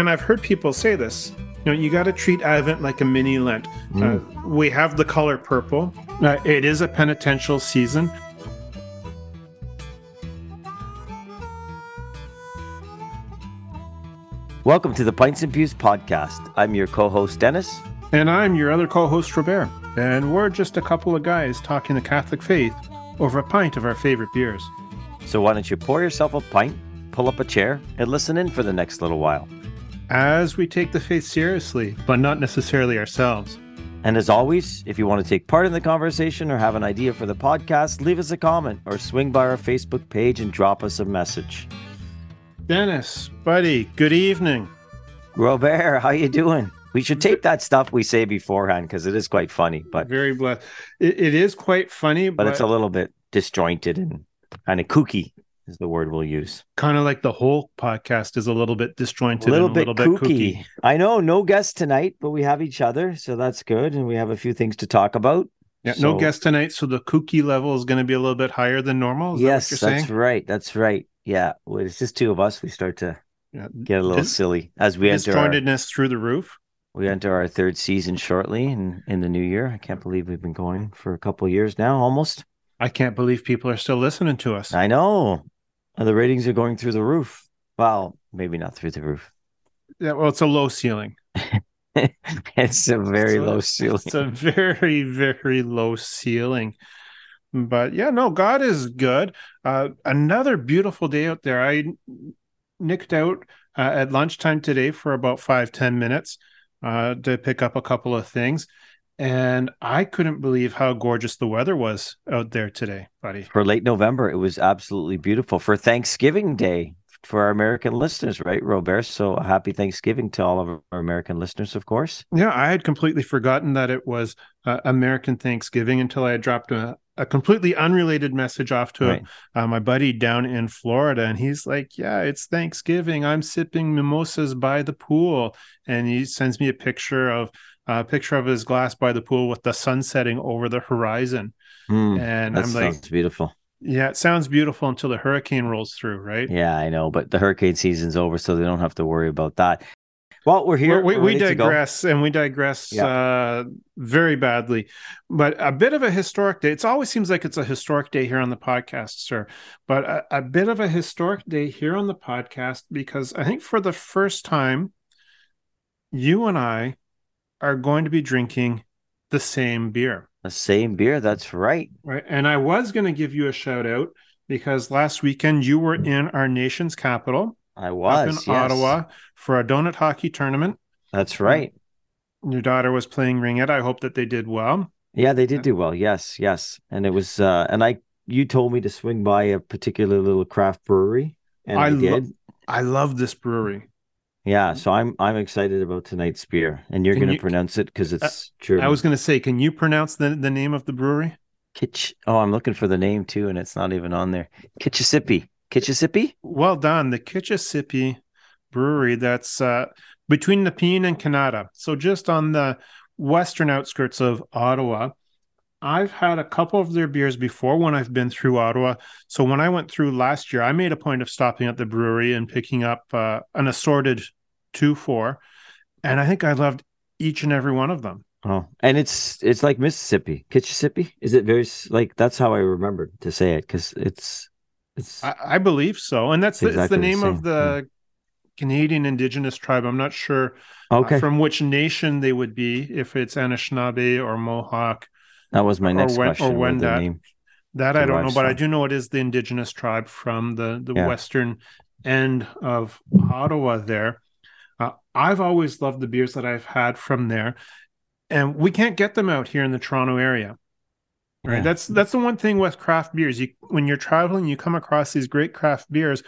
and I've heard people say this. You know, you got to treat Advent like a mini Lent. Mm. Uh, we have the color purple. Uh, it is a penitential season. Welcome to the Pints and Pews podcast. I'm your co-host Dennis, and I'm your other co-host Robert. And we're just a couple of guys talking the Catholic faith over a pint of our favorite beers. So why don't you pour yourself a pint, pull up a chair, and listen in for the next little while as we take the faith seriously, but not necessarily ourselves. And as always, if you want to take part in the conversation or have an idea for the podcast, leave us a comment or swing by our Facebook page and drop us a message. Dennis, buddy, good evening. Robert, how you doing? We should tape that stuff we say beforehand because it is quite funny. But very blessed. It, it is quite funny, but, but it's a little bit disjointed and kind of kooky is the word we'll use. Kind of like the whole podcast is a little bit disjointed, a little, bit, a little kooky. bit kooky. I know, no guests tonight, but we have each other, so that's good, and we have a few things to talk about. Yeah, so, no guest tonight, so the kooky level is going to be a little bit higher than normal. Is yes, that that's right. That's right. Yeah, well, it's just two of us. We start to yeah. get a little silly as we enter disjointedness our, through the roof. We enter our third season shortly in in the new year. I can't believe we've been going for a couple years now, almost. I can't believe people are still listening to us. I know. And the ratings are going through the roof. Well, maybe not through the roof. Yeah, well, it's a low ceiling. it's a very it's a, low ceiling. It's a very, very low ceiling. But yeah, no, God is good. Uh, another beautiful day out there. I nicked out uh, at lunchtime today for about five ten minutes uh, to pick up a couple of things and I couldn't believe how gorgeous the weather was out there today, buddy. For late November, it was absolutely beautiful. For Thanksgiving Day, for our American listeners, right, Robert? So happy Thanksgiving to all of our American listeners, of course. Yeah, I had completely forgotten that it was uh, American Thanksgiving until I had dropped a, a completely unrelated message off to right. uh, my buddy down in Florida. And he's like, Yeah, it's Thanksgiving. I'm sipping mimosas by the pool. And he sends me a picture of a picture of his glass by the pool with the sun setting over the horizon. Mm, and I'm like, beautiful. Yeah, it sounds beautiful until the hurricane rolls through, right? Yeah, I know, but the hurricane season's over, so they don't have to worry about that. Well, we're here. We're, we, we digress, and we digress yeah. uh, very badly. But a bit of a historic day. It always seems like it's a historic day here on the podcast, sir. But a, a bit of a historic day here on the podcast because I think for the first time, you and I are going to be drinking the same beer. The same beer. That's right. Right. And I was going to give you a shout out because last weekend you were in our nation's capital. I was in yes. Ottawa for a donut hockey tournament. That's right. Your daughter was playing ringette. I hope that they did well. Yeah, they did do well. Yes, yes. And it was uh and I you told me to swing by a particular little craft brewery and I, I did. Lo- I love this brewery. Yeah, so I'm I'm excited about tonight's beer, and you're going to pronounce it because it's uh, true. I was going to say, can you pronounce the, the name of the brewery? Kitch. Oh, I'm looking for the name too, and it's not even on there. Kitchissippi. Kitchissippi. Well done, the Kitchissippi Brewery. That's uh, between Nepean and Kanata, so just on the western outskirts of Ottawa. I've had a couple of their beers before when I've been through Ottawa. So when I went through last year, I made a point of stopping at the brewery and picking up uh, an assorted two four, and I think I loved each and every one of them. Oh, and it's it's like Mississippi, Kitchissippi. Is it very like that's how I remembered to say it because it's it's. I, I, believe so, and that's the, exactly the name the of the Canadian Indigenous tribe. I'm not sure uh, okay. Uh, from which nation they would be, if it's Anishinaabe or Mohawk that was my next or when, question. Or when that, that I don't know, but I do know it is the indigenous tribe from the, the yeah. western end of Ottawa there. Uh, I've always loved the beers that I've had from there, and we can't get them out here in the Toronto area. Right. Yeah. That's that's the one thing with craft beers. You when you're traveling, you come across these great craft beers,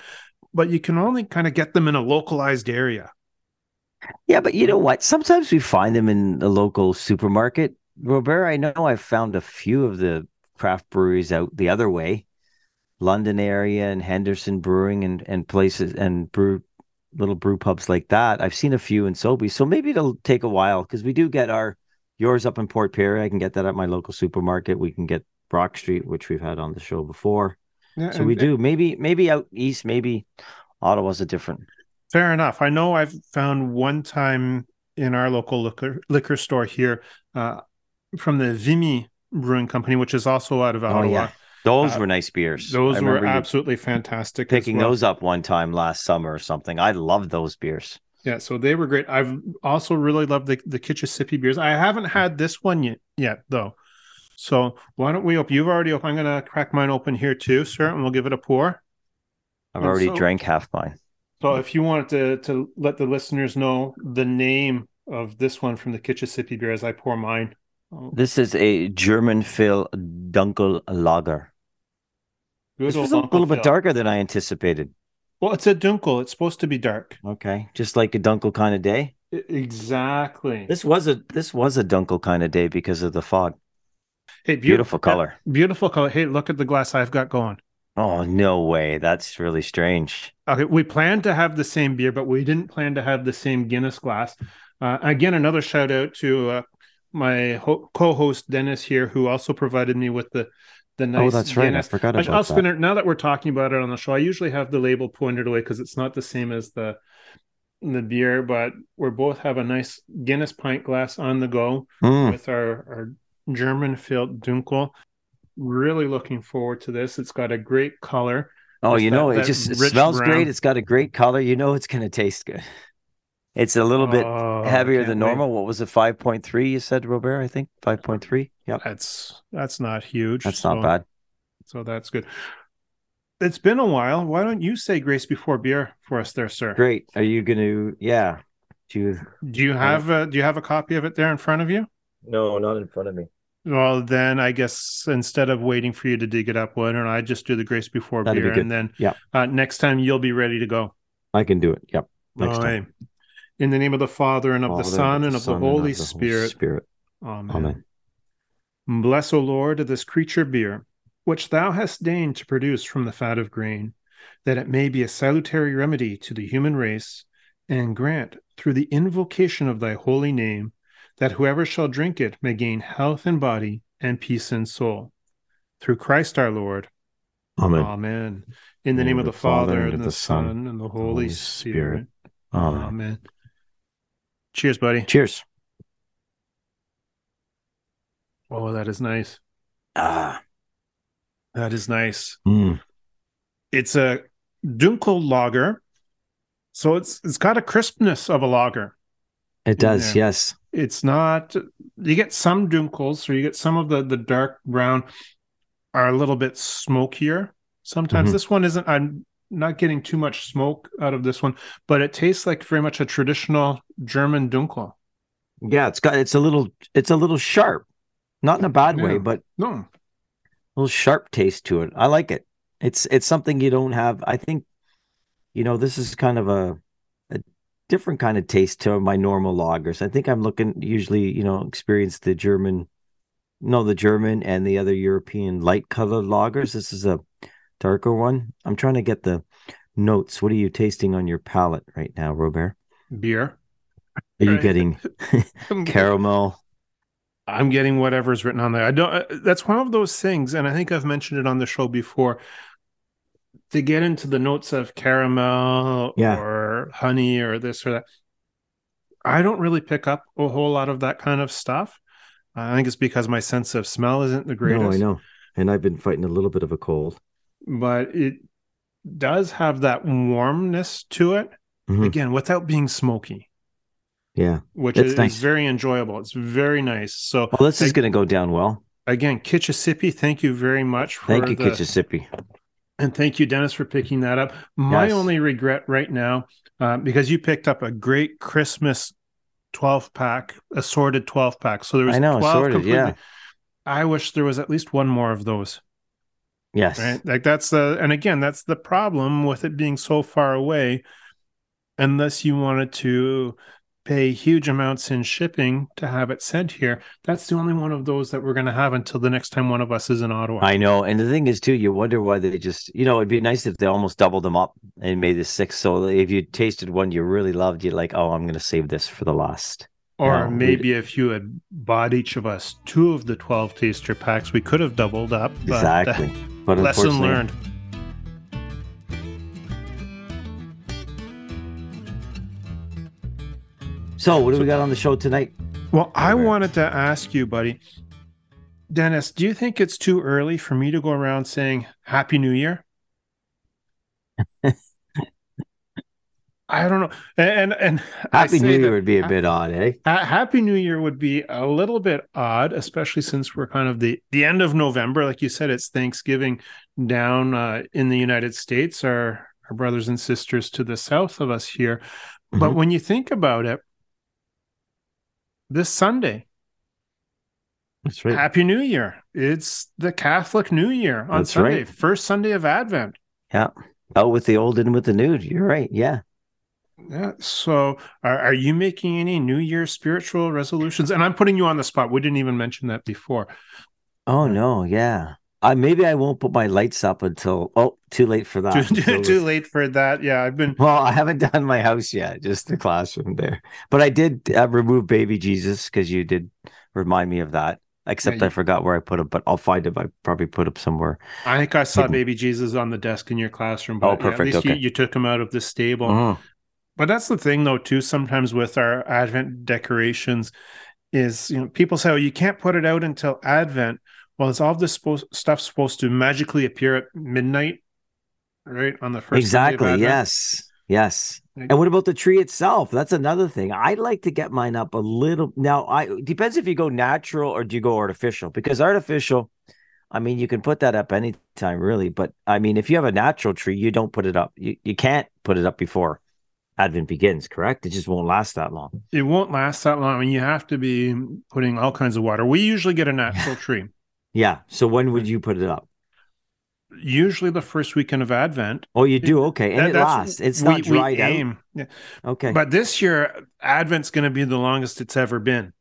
but you can only kind of get them in a localized area. Yeah, but you know what? Sometimes we find them in the local supermarket Robert, I know I've found a few of the craft breweries out the other way, London area and Henderson Brewing and and places and brew little brew pubs like that. I've seen a few in Sobey, so maybe it'll take a while because we do get our yours up in Port Perry. I can get that at my local supermarket. We can get Brock Street, which we've had on the show before. Yeah, so we do. Maybe maybe out east, maybe Ottawa's a different Fair enough. I know I've found one time in our local liquor, liquor store here uh, from the Vimy Brewing Company, which is also out of Ottawa. Oh, yeah. Those uh, were nice beers. Those were absolutely fantastic. Picking well. those up one time last summer or something. I love those beers. Yeah, so they were great. I've also really loved the the Kitchissippi beers. I haven't had this one yet, yet though. So why don't we open? You've already opened. I'm going to crack mine open here too, sir, and we'll give it a pour. I've and already so, drank half mine. So if you wanted to to let the listeners know the name of this one from the Kitchissippi beer as I pour mine. This is a German Fill Dunkel Lager. Good this was a little bit darker than I anticipated. Well, it's a dunkel. It's supposed to be dark. Okay, just like a dunkel kind of day. Exactly. This was a this was a dunkel kind of day because of the fog. Hey, beautiful, beautiful color. Beautiful color. Hey, look at the glass I've got going. Oh no way! That's really strange. Okay, we planned to have the same beer, but we didn't plan to have the same Guinness glass. Uh, again, another shout out to uh, my ho- co-host Dennis here, who also provided me with the the oh, nice. Oh, that's right. I forgot about I'll spin it now that we're talking about it on the show. I usually have the label pointed away because it's not the same as the the beer, but we both have a nice Guinness pint glass on the go mm. with our our German filled Dunkel really looking forward to this. It's got a great color. Oh, it's you that, know, it just it smells brown. great. It's got a great color. You know, it's going to taste good. It's a little bit oh, heavier than normal. Wait. What was it? Five point three? You said, Robert? I think five point three. Yeah, that's that's not huge. That's so, not bad. So that's good. It's been a while. Why don't you say grace before beer for us, there, sir? Great. Are you going to? Yeah. Do you? Do you have a? Do you have a copy of it there in front of you? No, not in front of me. Well, then I guess instead of waiting for you to dig it up, why don't I just do the grace before That'd beer, be and then yeah, uh, next time you'll be ready to go. I can do it. Yep. Next All time. Right. In the name of the Father and of Father, the Son and of the, Holy, of the Spirit. Holy Spirit. Amen. Amen. Bless, O Lord, this creature beer, which Thou hast deigned to produce from the fat of grain, that it may be a salutary remedy to the human race, and grant, through the invocation of Thy holy name, that whoever shall drink it may gain health in body and peace in soul. Through Christ our Lord. Amen. Amen. In the name, name of the, the Father, and, and the Son, and the Holy, Holy Spirit. Spirit. Amen. Amen. Cheers, buddy. Cheers. Oh, that is nice. Ah. That is nice. Mm. It's a Dunkel lager. So it's it's got a crispness of a lager. It does, yes. It's not you get some dunkels or you get some of the the dark brown are a little bit smokier. Sometimes mm-hmm. this one isn't I'm not getting too much smoke out of this one, but it tastes like very much a traditional German dunkel. Yeah, it's got it's a little it's a little sharp. Not in a bad yeah. way, but no. A little sharp taste to it. I like it. It's it's something you don't have. I think you know, this is kind of a a different kind of taste to my normal lagers. I think I'm looking usually, you know, experience the German, no, the German and the other European light colored lagers. This is a darker one. I'm trying to get the notes. What are you tasting on your palate right now, Robert? Beer. Are you getting caramel? I'm getting whatever's written on there. I don't. Uh, that's one of those things, and I think I've mentioned it on the show before to get into the notes of caramel yeah. or honey or this or that, I don't really pick up a whole lot of that kind of stuff. I think it's because my sense of smell isn't the greatest. No, I know. And I've been fighting a little bit of a cold. But it does have that warmness to it. Mm-hmm. Again, without being smoky. Yeah. Which is, nice. is, very enjoyable. It's very nice. So well, this I, is going to go down well. Again, Kitchissippi, thank you very much for Thank you, the, Kitchissippi. And thank you, Dennis, for picking that up. My yes. only regret right now, uh, because you picked up a great Christmas 12 pack, assorted 12 pack. So there was I know, 12 assorted, completely. yeah. I wish there was at least one more of those. Yes. Right. Like that's the, and again, that's the problem with it being so far away. Unless you wanted to pay huge amounts in shipping to have it sent here. That's the only one of those that we're going to have until the next time one of us is in Ottawa. I know. And the thing is, too, you wonder why they just, you know, it'd be nice if they almost doubled them up and made the six. So if you tasted one you really loved, you're like, oh, I'm going to save this for the last. Or maybe if you had bought each of us two of the 12 taster packs, we could have doubled up. But, exactly. Uh, but Lesson learned. So, what do we got on the show tonight? Well, I wanted to ask you, buddy, Dennis, do you think it's too early for me to go around saying Happy New Year? I don't know. And and Happy New Year would be a bit odd, eh? Happy New Year would be a little bit odd, especially since we're kind of the the end of November. Like you said, it's Thanksgiving down uh, in the United States. Our our brothers and sisters to the south of us here. Mm-hmm. But when you think about it, this Sunday, that's right. Happy New Year. It's the Catholic New Year on That's Sunday, right. first Sunday of Advent. Yeah. Oh, with the old and with the new. You're right. Yeah. Yeah. So, are, are you making any New Year spiritual resolutions? And I'm putting you on the spot. We didn't even mention that before. Oh no, yeah. I maybe I won't put my lights up until oh, too late for that. too, too, late for that. Yeah, I've been. Well, I haven't done my house yet, just the classroom there. But I did uh, remove baby Jesus because you did remind me of that. Except yeah, I forgot where I put him, but I'll find him. I probably put him somewhere. I think I saw hidden. baby Jesus on the desk in your classroom. But oh, perfect. Yeah, at least okay. you, you, took him out of the stable. Mm-hmm. But that's the thing, though, too. Sometimes with our Advent decorations, is you know people say, "Oh, you can't put it out until Advent." Well, is all this supposed, stuff supposed to magically appear at midnight, right on the first? Exactly. Yes. Yes. And what about the tree itself? That's another thing. I'd like to get mine up a little. Now, I depends if you go natural or do you go artificial? Because artificial, I mean, you can put that up anytime, really. But I mean, if you have a natural tree, you don't put it up. You you can't put it up before Advent begins, correct? It just won't last that long. It won't last that long. I mean, you have to be putting all kinds of water. We usually get a natural tree. Yeah. So when would you put it up? Usually the first weekend of Advent. Oh, you do? Okay. And that, it lasts. It's we, not dried we aim. out. Yeah. Okay. But this year, Advent's going to be the longest it's ever been.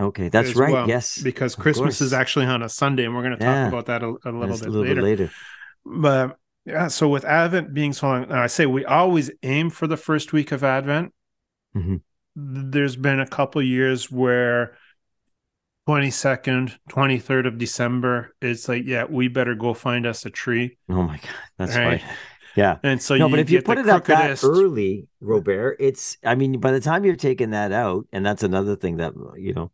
Okay, that's right. Well, yes, because Christmas is actually on a Sunday, and we're going to talk yeah. about that a, a little, bit, later. a little later. bit later. But yeah, so with Advent being so long, I say we always aim for the first week of Advent. Mm-hmm. There's been a couple years where 22nd, 23rd of December, it's like, yeah, we better go find us a tree. Oh my God. That's right. right. Yeah. And so, no, but if you put it up that early, Robert, it's, I mean, by the time you're taking that out, and that's another thing that, you know,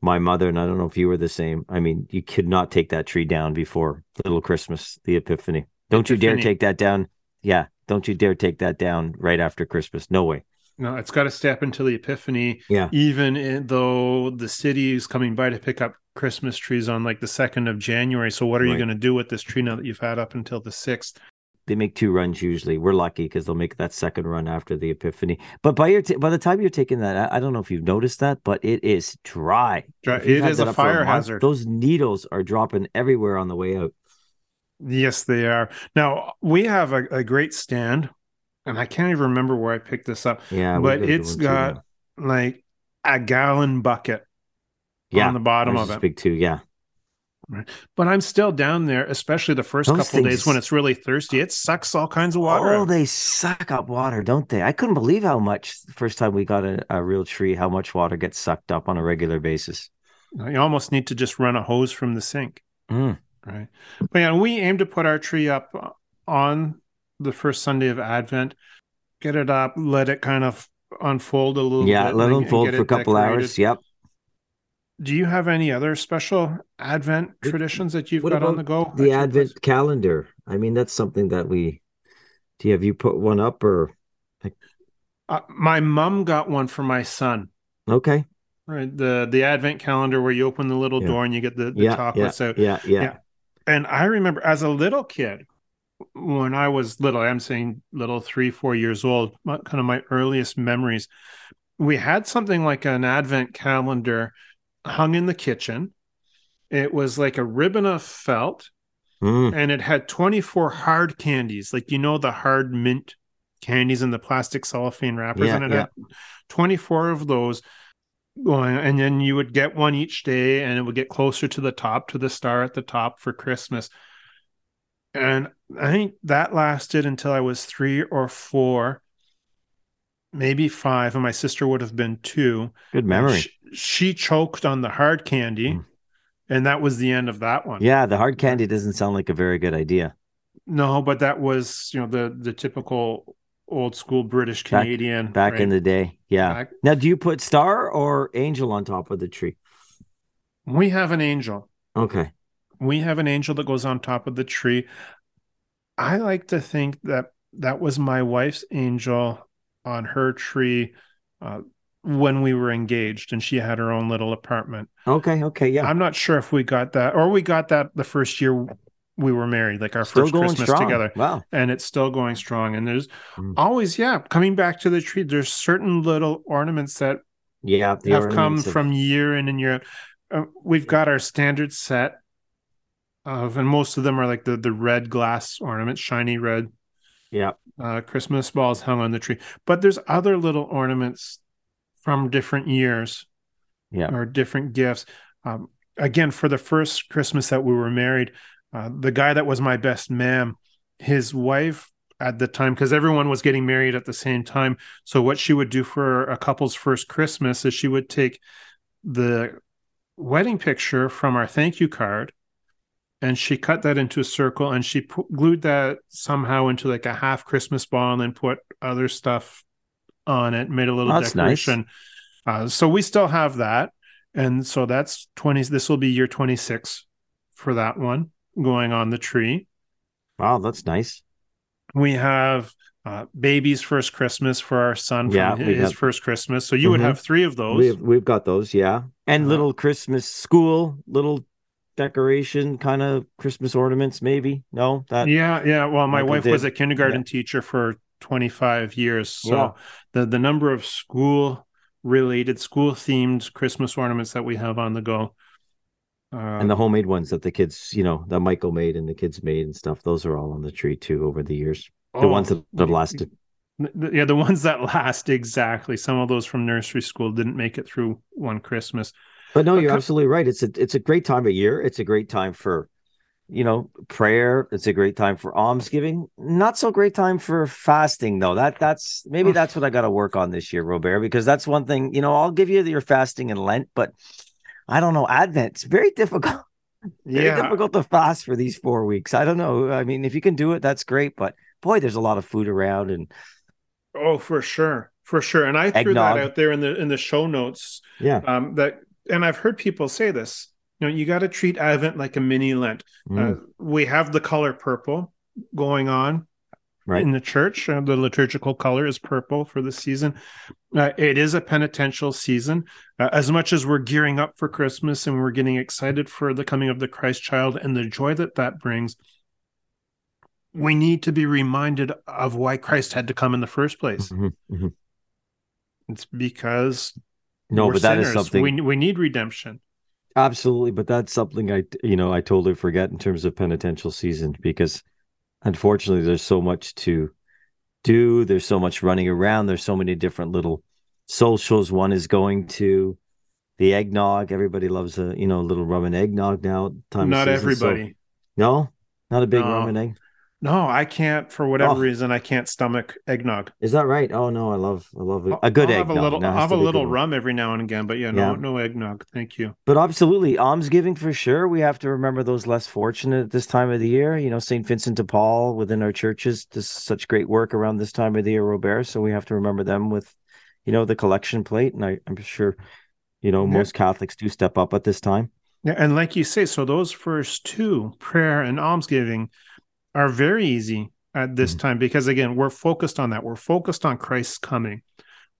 my mother, and I don't know if you were the same. I mean, you could not take that tree down before little Christmas, the Epiphany. Don't you dare take that down. Yeah. Don't you dare take that down right after Christmas. No way. No, it's got to step until the Epiphany. Yeah. Even in, though the city is coming by to pick up Christmas trees on like the 2nd of January. So, what are right. you going to do with this tree now that you've had up until the 6th? They make two runs usually. We're lucky because they'll make that second run after the Epiphany. But by your t- by the time you're taking that, I, I, don't know if you've noticed that, but it is dry. dry. It is a fire a month, hazard. Those needles are dropping everywhere on the way out. Yes, they are. Now we have a, a great stand and I can't even remember where I picked this up. Yeah, but it's got too. like a gallon bucket yeah, on the bottom of it. Big too, yeah. Right. But I'm still down there, especially the first Those couple days when it's really thirsty. It sucks all kinds of water. Oh, out. they suck up water, don't they? I couldn't believe how much the first time we got a, a real tree, how much water gets sucked up on a regular basis. You almost need to just run a hose from the sink. Mm. Right. But yeah, we aim to put our tree up on the first Sunday of Advent, get it up, let it kind of unfold a little yeah, bit. let it unfold for a couple decorated. hours. Yep. Do you have any other special Advent traditions that you've got on the go? The Advent place? calendar. I mean, that's something that we. Do you have you put one up or? Uh, my mom got one for my son. Okay. Right. The the Advent calendar where you open the little yeah. door and you get the, the yeah, chocolates yeah, out. Yeah, yeah, yeah. And I remember as a little kid, when I was little, I'm saying little three, four years old, kind of my earliest memories, we had something like an advent calendar hung in the kitchen. It was like a ribbon of felt mm. and it had 24 hard candies, like you know, the hard mint candies in the plastic cellophane wrappers. Yeah, and it yeah. had 24 of those. And then you would get one each day and it would get closer to the top, to the star at the top for Christmas. And I think that lasted until I was three or four, maybe five, and my sister would have been two. Good memory. She, she, choked on the hard candy, mm. and that was the end of that one. Yeah, the hard candy doesn't sound like a very good idea. No, but that was you know the the typical old school British Canadian. Back, back right? in the day. Yeah. Back... Now, do you put star or angel on top of the tree? We have an angel. Okay. We have an angel that goes on top of the tree. I like to think that that was my wife's angel on her tree uh, when we were engaged and she had her own little apartment. Okay, okay, yeah. I'm not sure if we got that or we got that the first year we were married, like our still first Christmas strong. together. Wow. And it's still going strong. And there's mm. always, yeah, coming back to the tree, there's certain little ornaments that yeah have come of... from year in and year out. Uh, we've got our standard set of, and most of them are like the the red glass ornaments, shiny red. Yeah. Uh, Christmas balls hung on the tree, but there's other little ornaments from different years. Yeah. Or different gifts. Um, again, for the first Christmas that we were married, uh, the guy that was my best man, his wife at the time, because everyone was getting married at the same time. So what she would do for a couple's first Christmas is she would take the wedding picture from our thank you card and she cut that into a circle and she put, glued that somehow into like a half Christmas ball and then put other stuff on it, made a little oh, decoration. Nice. Uh, so we still have that. And so that's 20, this will be year 26 for that one going on the tree. Wow, that's nice. We have uh, baby's first Christmas for our son yeah, his, have... first Christmas. So you mm-hmm. would have three of those. We've, we've got those, yeah. And uh, little Christmas school, little decoration kind of Christmas ornaments, maybe. No, that yeah, yeah. Well, my wife did. was a kindergarten yeah. teacher for 25 years. So yeah. the, the number of school related, school themed Christmas ornaments that we have on the go and the um, homemade ones that the kids, you know, that Michael made and the kids made and stuff, those are all on the tree too over the years. The oh, ones that have lasted. Yeah, the ones that last exactly. Some of those from nursery school didn't make it through one Christmas. But no, you're absolutely right. It's a it's a great time of year. It's a great time for, you know, prayer. It's a great time for almsgiving. Not so great time for fasting though. That that's maybe that's what I got to work on this year, Robert, because that's one thing. You know, I'll give you your fasting in Lent, but I don't know, Advent. It's very difficult. very yeah. difficult to fast for these four weeks. I don't know. I mean, if you can do it, that's great. But boy, there's a lot of food around and oh, for sure, for sure. And I threw that out there in the in the show notes. Yeah. Um, that and I've heard people say this. You know, you got to treat Advent like a mini Lent. Mm. Uh, we have the color purple going on right. in the church. Uh, the liturgical color is purple for the season. Uh, it is a penitential season. Uh, as much as we're gearing up for Christmas and we're getting excited for the coming of the Christ child and the joy that that brings, we need to be reminded of why Christ had to come in the first place. Mm-hmm, mm-hmm. It's because no, but sinners. that is something we we need redemption. Absolutely, but that's something I you know I totally forget in terms of penitential season because unfortunately there's so much to do. There's so much running around. There's so many different little socials one is going to. The eggnog everybody loves a you know a little rum and eggnog now time not everybody so, no? Not a big no. rum and egg no, I can't for whatever oh. reason. I can't stomach eggnog. Is that right? Oh no, I love I love a good I'll eggnog. Have a little, I'll have a little rum every now and again, but yeah, no, yeah. no eggnog. Thank you. But absolutely, almsgiving for sure. We have to remember those less fortunate at this time of the year. You know, Saint Vincent de Paul within our churches does such great work around this time of the year, Robert. So we have to remember them with, you know, the collection plate, and I, I'm sure, you know, most Catholics do step up at this time. Yeah, and like you say, so those first two, prayer and almsgiving, are very easy at this mm-hmm. time because again we're focused on that. We're focused on christ's coming.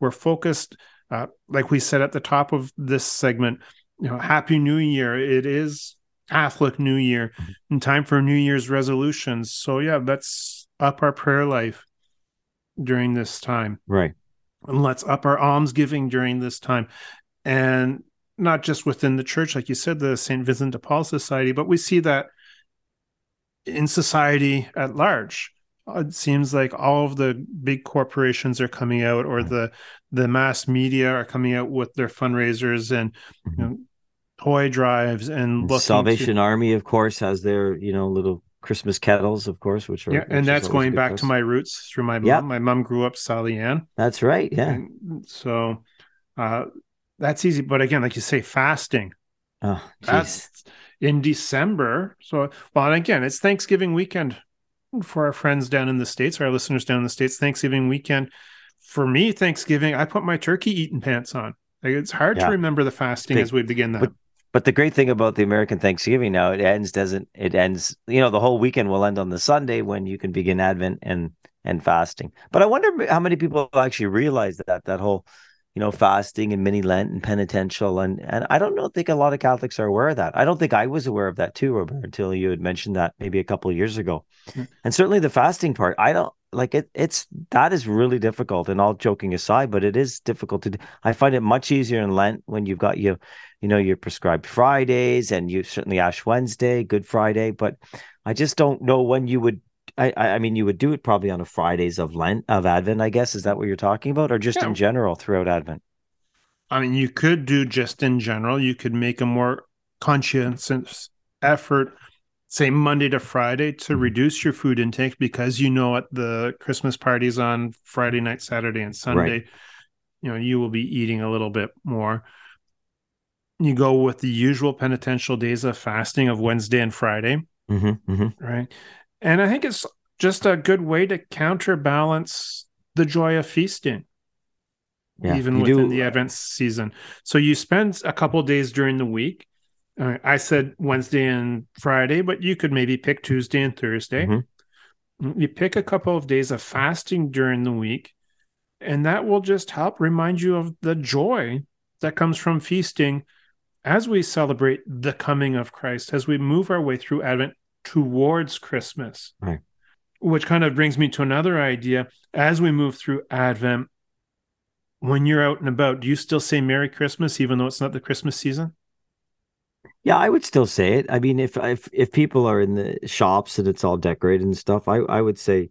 We're focused uh, like we said at the top of this segment you know happy new year. It is catholic new year mm-hmm. and time for new year's resolutions. So yeah let's up our prayer life during this time. Right. And let's up our almsgiving during this time. And not just within the church like you said the st vincent de paul society but we see that in society at large it seems like all of the big corporations are coming out or the the mass media are coming out with their fundraisers and mm-hmm. you know, toy drives and, salvation to... army of course has their you know little christmas kettles of course which are yeah and that's going back to my roots through my mom. My mom grew up Sally Ann. that's right yeah. And so uh that's easy. But again like you say fasting. Oh that's in december so well and again it's thanksgiving weekend for our friends down in the states, or our listeners down in the states, Thanksgiving weekend. For me, Thanksgiving, I put my turkey eating pants on. Like, it's hard yeah. to remember the fasting as we begin that. But, but the great thing about the American Thanksgiving now, it ends doesn't it ends. You know, the whole weekend will end on the Sunday when you can begin Advent and and fasting. But I wonder how many people actually realize that that whole you know, fasting and mini Lent and penitential. And and I don't know think a lot of Catholics are aware of that. I don't think I was aware of that too, Robert, until you had mentioned that maybe a couple of years ago. Mm-hmm. And certainly the fasting part, I don't like it. It's that is really difficult. And all joking aside, but it is difficult to. Do. I find it much easier in Lent when you've got you, you know, your prescribed Fridays and you certainly Ash Wednesday, Good Friday. But I just don't know when you would I, I mean, you would do it probably on a Fridays of Lent of Advent, I guess. Is that what you're talking about, or just yeah. in general throughout Advent? I mean, you could do just in general. You could make a more conscientious effort, say Monday to Friday, to mm-hmm. reduce your food intake because you know at the Christmas parties on Friday night, Saturday, and Sunday, right. you know, you will be eating a little bit more. You go with the usual penitential days of fasting of Wednesday and Friday. Mm-hmm, mm-hmm. Right. And I think it's just a good way to counterbalance the joy of feasting, yeah, even within do. the Advent season. So you spend a couple days during the week. Uh, I said Wednesday and Friday, but you could maybe pick Tuesday and Thursday. Mm-hmm. You pick a couple of days of fasting during the week, and that will just help remind you of the joy that comes from feasting as we celebrate the coming of Christ, as we move our way through Advent towards Christmas. Right. Which kind of brings me to another idea. As we move through Advent, when you're out and about, do you still say Merry Christmas even though it's not the Christmas season? Yeah, I would still say it. I mean, if if if people are in the shops and it's all decorated and stuff, I I would say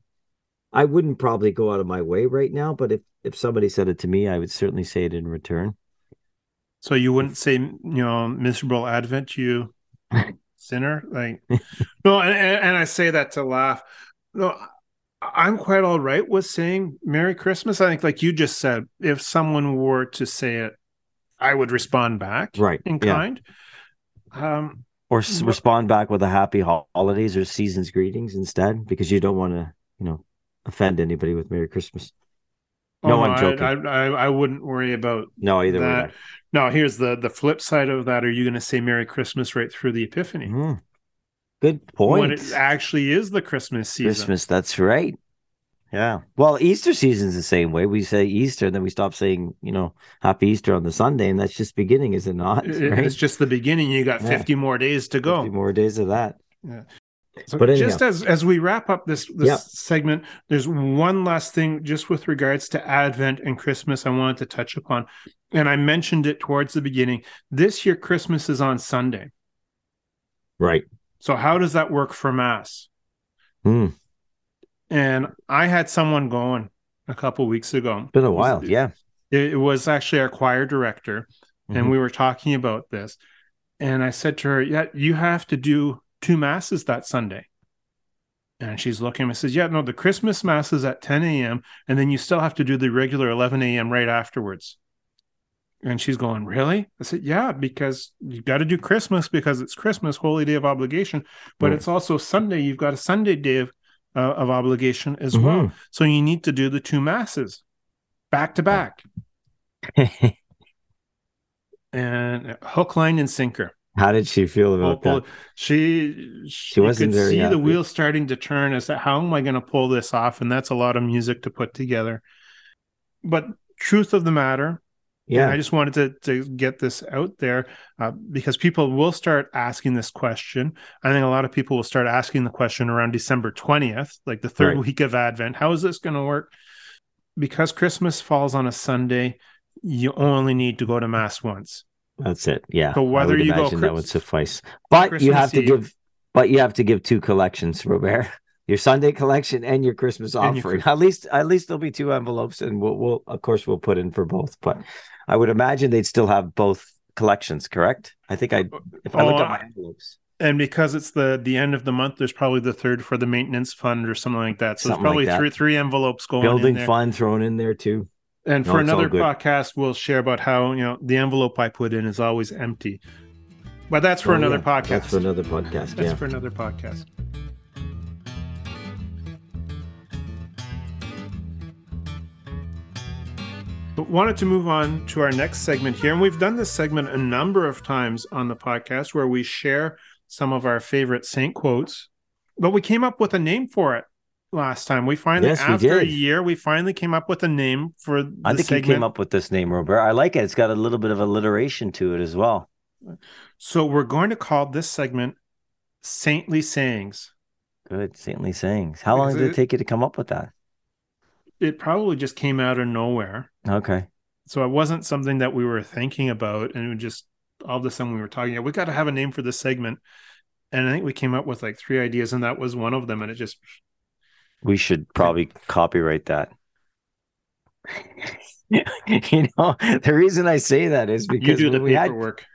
I wouldn't probably go out of my way right now, but if if somebody said it to me, I would certainly say it in return. So you wouldn't say, you know, miserable Advent, you sinner. Like, no, and, and I say that to laugh. No, I'm quite all right with saying Merry Christmas. I think, like you just said, if someone were to say it, I would respond back, right, in kind. Um, or s- but, respond back with a happy holidays or season's greetings instead, because you don't want to, you know, offend anybody with Merry Christmas. No, oh, I'm joking. I, I, I, wouldn't worry about no either that. Now, here's the the flip side of that. Are you going to say Merry Christmas right through the Epiphany? Mm. Good point. When it actually is the Christmas season. Christmas, that's right. Yeah. Well, Easter season's the same way. We say Easter, then we stop saying, you know, Happy Easter on the Sunday, and that's just beginning, is it not? Right? It's just the beginning. You got yeah. 50 more days to go. 50 more days of that. Yeah. So but just as as we wrap up this this yep. segment, there's one last thing just with regards to Advent and Christmas I wanted to touch upon. And I mentioned it towards the beginning. This year Christmas is on Sunday. Right. So how does that work for mass? Hmm. And I had someone going a couple weeks ago. Been a while, it, yeah. It was actually our choir director, mm-hmm. and we were talking about this. And I said to her, "Yeah, you have to do two masses that Sunday. And she's looking and says, Yeah, no, the Christmas mass is at 10 a.m. And then you still have to do the regular 11 a.m. right afterwards. And she's going, Really? I said, Yeah, because you got to do Christmas because it's Christmas, holy day of obligation. But it's also Sunday. You've got a Sunday day of, uh, of obligation as mm-hmm. well. So you need to do the two masses back to back. and hook, line, and sinker. How did she feel about that? She she wasn't could see happy. the wheels starting to turn. As to how am I going to pull this off? And that's a lot of music to put together. But truth of the matter, yeah, I just wanted to to get this out there uh, because people will start asking this question. I think a lot of people will start asking the question around December twentieth, like the third right. week of Advent. How is this going to work? Because Christmas falls on a Sunday, you only need to go to mass once. That's it. Yeah. So whether you go, that would suffice. But Christmas you have to Eve. give. But you have to give two collections, Robert. Your Sunday collection and your Christmas offering. Your... At least, at least there'll be two envelopes, and we'll, we'll, of course, we'll put in for both. But I would imagine they'd still have both collections. Correct? I think I, if I oh, look at uh, my envelopes. And because it's the the end of the month, there's probably the third for the maintenance fund or something like that. So something there's probably like three three envelopes going. Building fund thrown in there too. And no, for another podcast, we'll share about how you know the envelope I put in is always empty. But that's for oh, another yeah. podcast. That's for another podcast. that's yeah. for another podcast. But wanted to move on to our next segment here, and we've done this segment a number of times on the podcast where we share some of our favorite saint quotes. But we came up with a name for it last time. We finally, yes, after we a year, we finally came up with a name for. I think segment. you came up with this name, Robert. I like it. It's got a little bit of alliteration to it as well. So we're going to call this segment "Saintly Sayings." Good, saintly sayings. How long did it, it take you to come up with that? It probably just came out of nowhere. Okay. So it wasn't something that we were thinking about, and it just all of a sudden we were talking. Yeah, We got to have a name for this segment, and I think we came up with like three ideas, and that was one of them. And it just we should probably copyright that. you know, the reason I say that is because when we had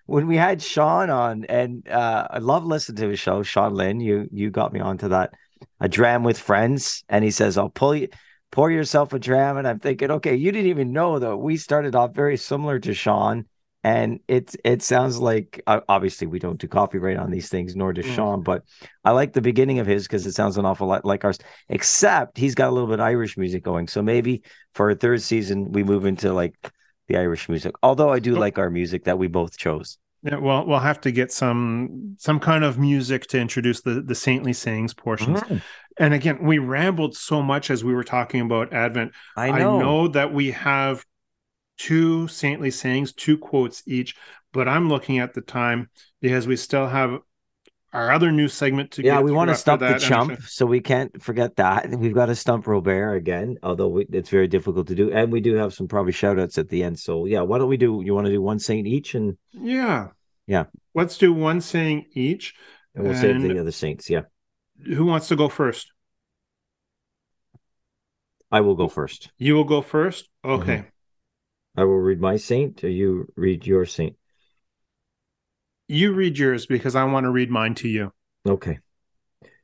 when we had Sean on, and uh, I love listening to his show. Sean Lynn, you you got me onto that. A dram with friends, and he says, "I'll pull you." Pour yourself a dram, and I'm thinking, okay, you didn't even know though. We started off very similar to Sean, and it it sounds like obviously we don't do copyright on these things nor does mm. sean but i like the beginning of his because it sounds an awful lot like ours except he's got a little bit irish music going so maybe for a third season we move into like the irish music although i do like our music that we both chose yeah, well, we'll have to get some some kind of music to introduce the the saintly sayings portions. Mm. And again, we rambled so much as we were talking about Advent. I know. I know that we have two saintly sayings, two quotes each. But I'm looking at the time because we still have our other new segment to yeah we want to stump the chump so we can't forget that. We've got to stump robert again although we, it's very difficult to do and we do have some probably shout outs at the end so yeah why don't we do you want to do one saint each and yeah. Yeah. Let's do one saying each and we'll and save the other saints yeah. who wants to go first? I will go first. you will go first? Okay. Mm-hmm. I will read my saint, or you read your saint. You read yours because I want to read mine to you. Okay.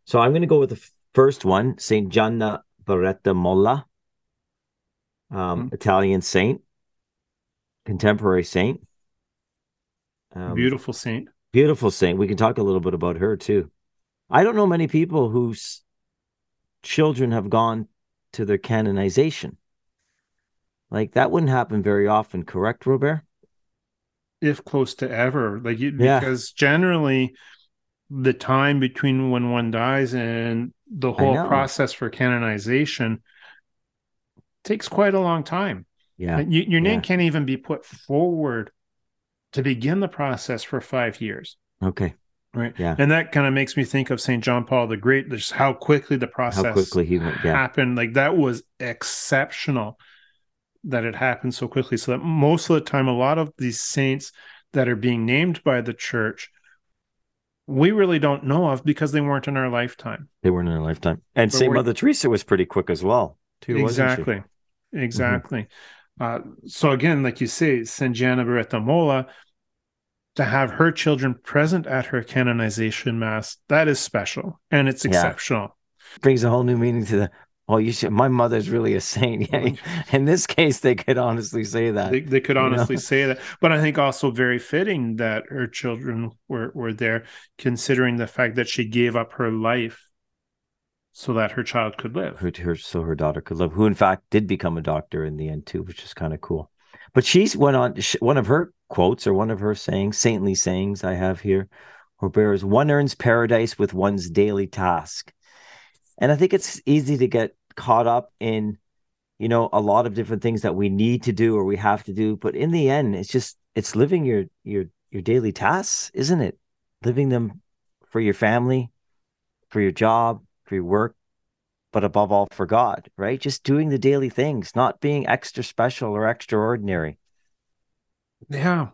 So I'm going to go with the first one, Saint Gianna Beretta Molla, um, mm. Italian saint, contemporary saint. Um, beautiful saint. Beautiful saint. We can talk a little bit about her too. I don't know many people whose children have gone to their canonization. Like that wouldn't happen very often, correct, Robert? If close to ever. Like you, yeah. because generally the time between when one dies and the whole process for canonization takes quite a long time. Yeah. You, your name yeah. can't even be put forward to begin the process for five years. Okay. Right. Yeah. And that kind of makes me think of St. John Paul the Great, just how quickly the process how quickly he went, yeah. happened. Like that was exceptional that it happened so quickly. So that most of the time, a lot of these saints that are being named by the church, we really don't know of because they weren't in our lifetime. They weren't in our lifetime. And St. Mother Teresa was pretty quick as well, too. Exactly. Exactly. Mm-hmm. Uh, so again, like you say, St. Gianna Beretta Molla, to have her children present at her canonization mass, that is special and it's exceptional. Yeah. Brings a whole new meaning to the Oh, you should. My mother's really a saint. Yeah. In this case, they could honestly say that. They, they could honestly know? say that. But I think also very fitting that her children were, were there, considering the fact that she gave up her life so that her child could live. Her, her, so her daughter could live, who in fact did become a doctor in the end too, which is kind of cool. But she's went on. One of her quotes or one of her sayings, saintly sayings, I have here, or bears one earns paradise with one's daily task. And I think it's easy to get caught up in you know a lot of different things that we need to do or we have to do but in the end it's just it's living your your your daily tasks isn't it? Living them for your family for your job for your work but above all for god right? Just doing the daily things not being extra special or extraordinary. Yeah.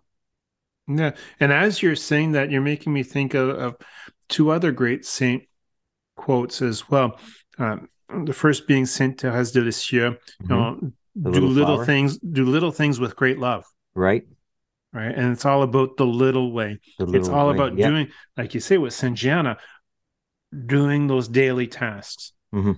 Yeah. And as you're saying that you're making me think of, of two other great saint quotes as well. Um, the first being Saint Therese de Lisieux, mm-hmm. you know, do little, little things, do little things with great love. Right. Right. And it's all about the little way. The little it's all way. about yep. doing, like you say with Saint Gianna, doing those daily tasks. Mm-hmm.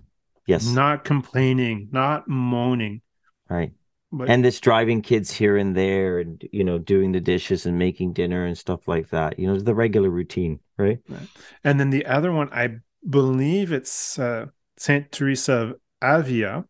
Yes. Not complaining, not moaning. Right. But, and this driving kids here and there and you know doing the dishes and making dinner and stuff like that you know the regular routine right, right. and then the other one i believe it's uh Saint Teresa of Avila,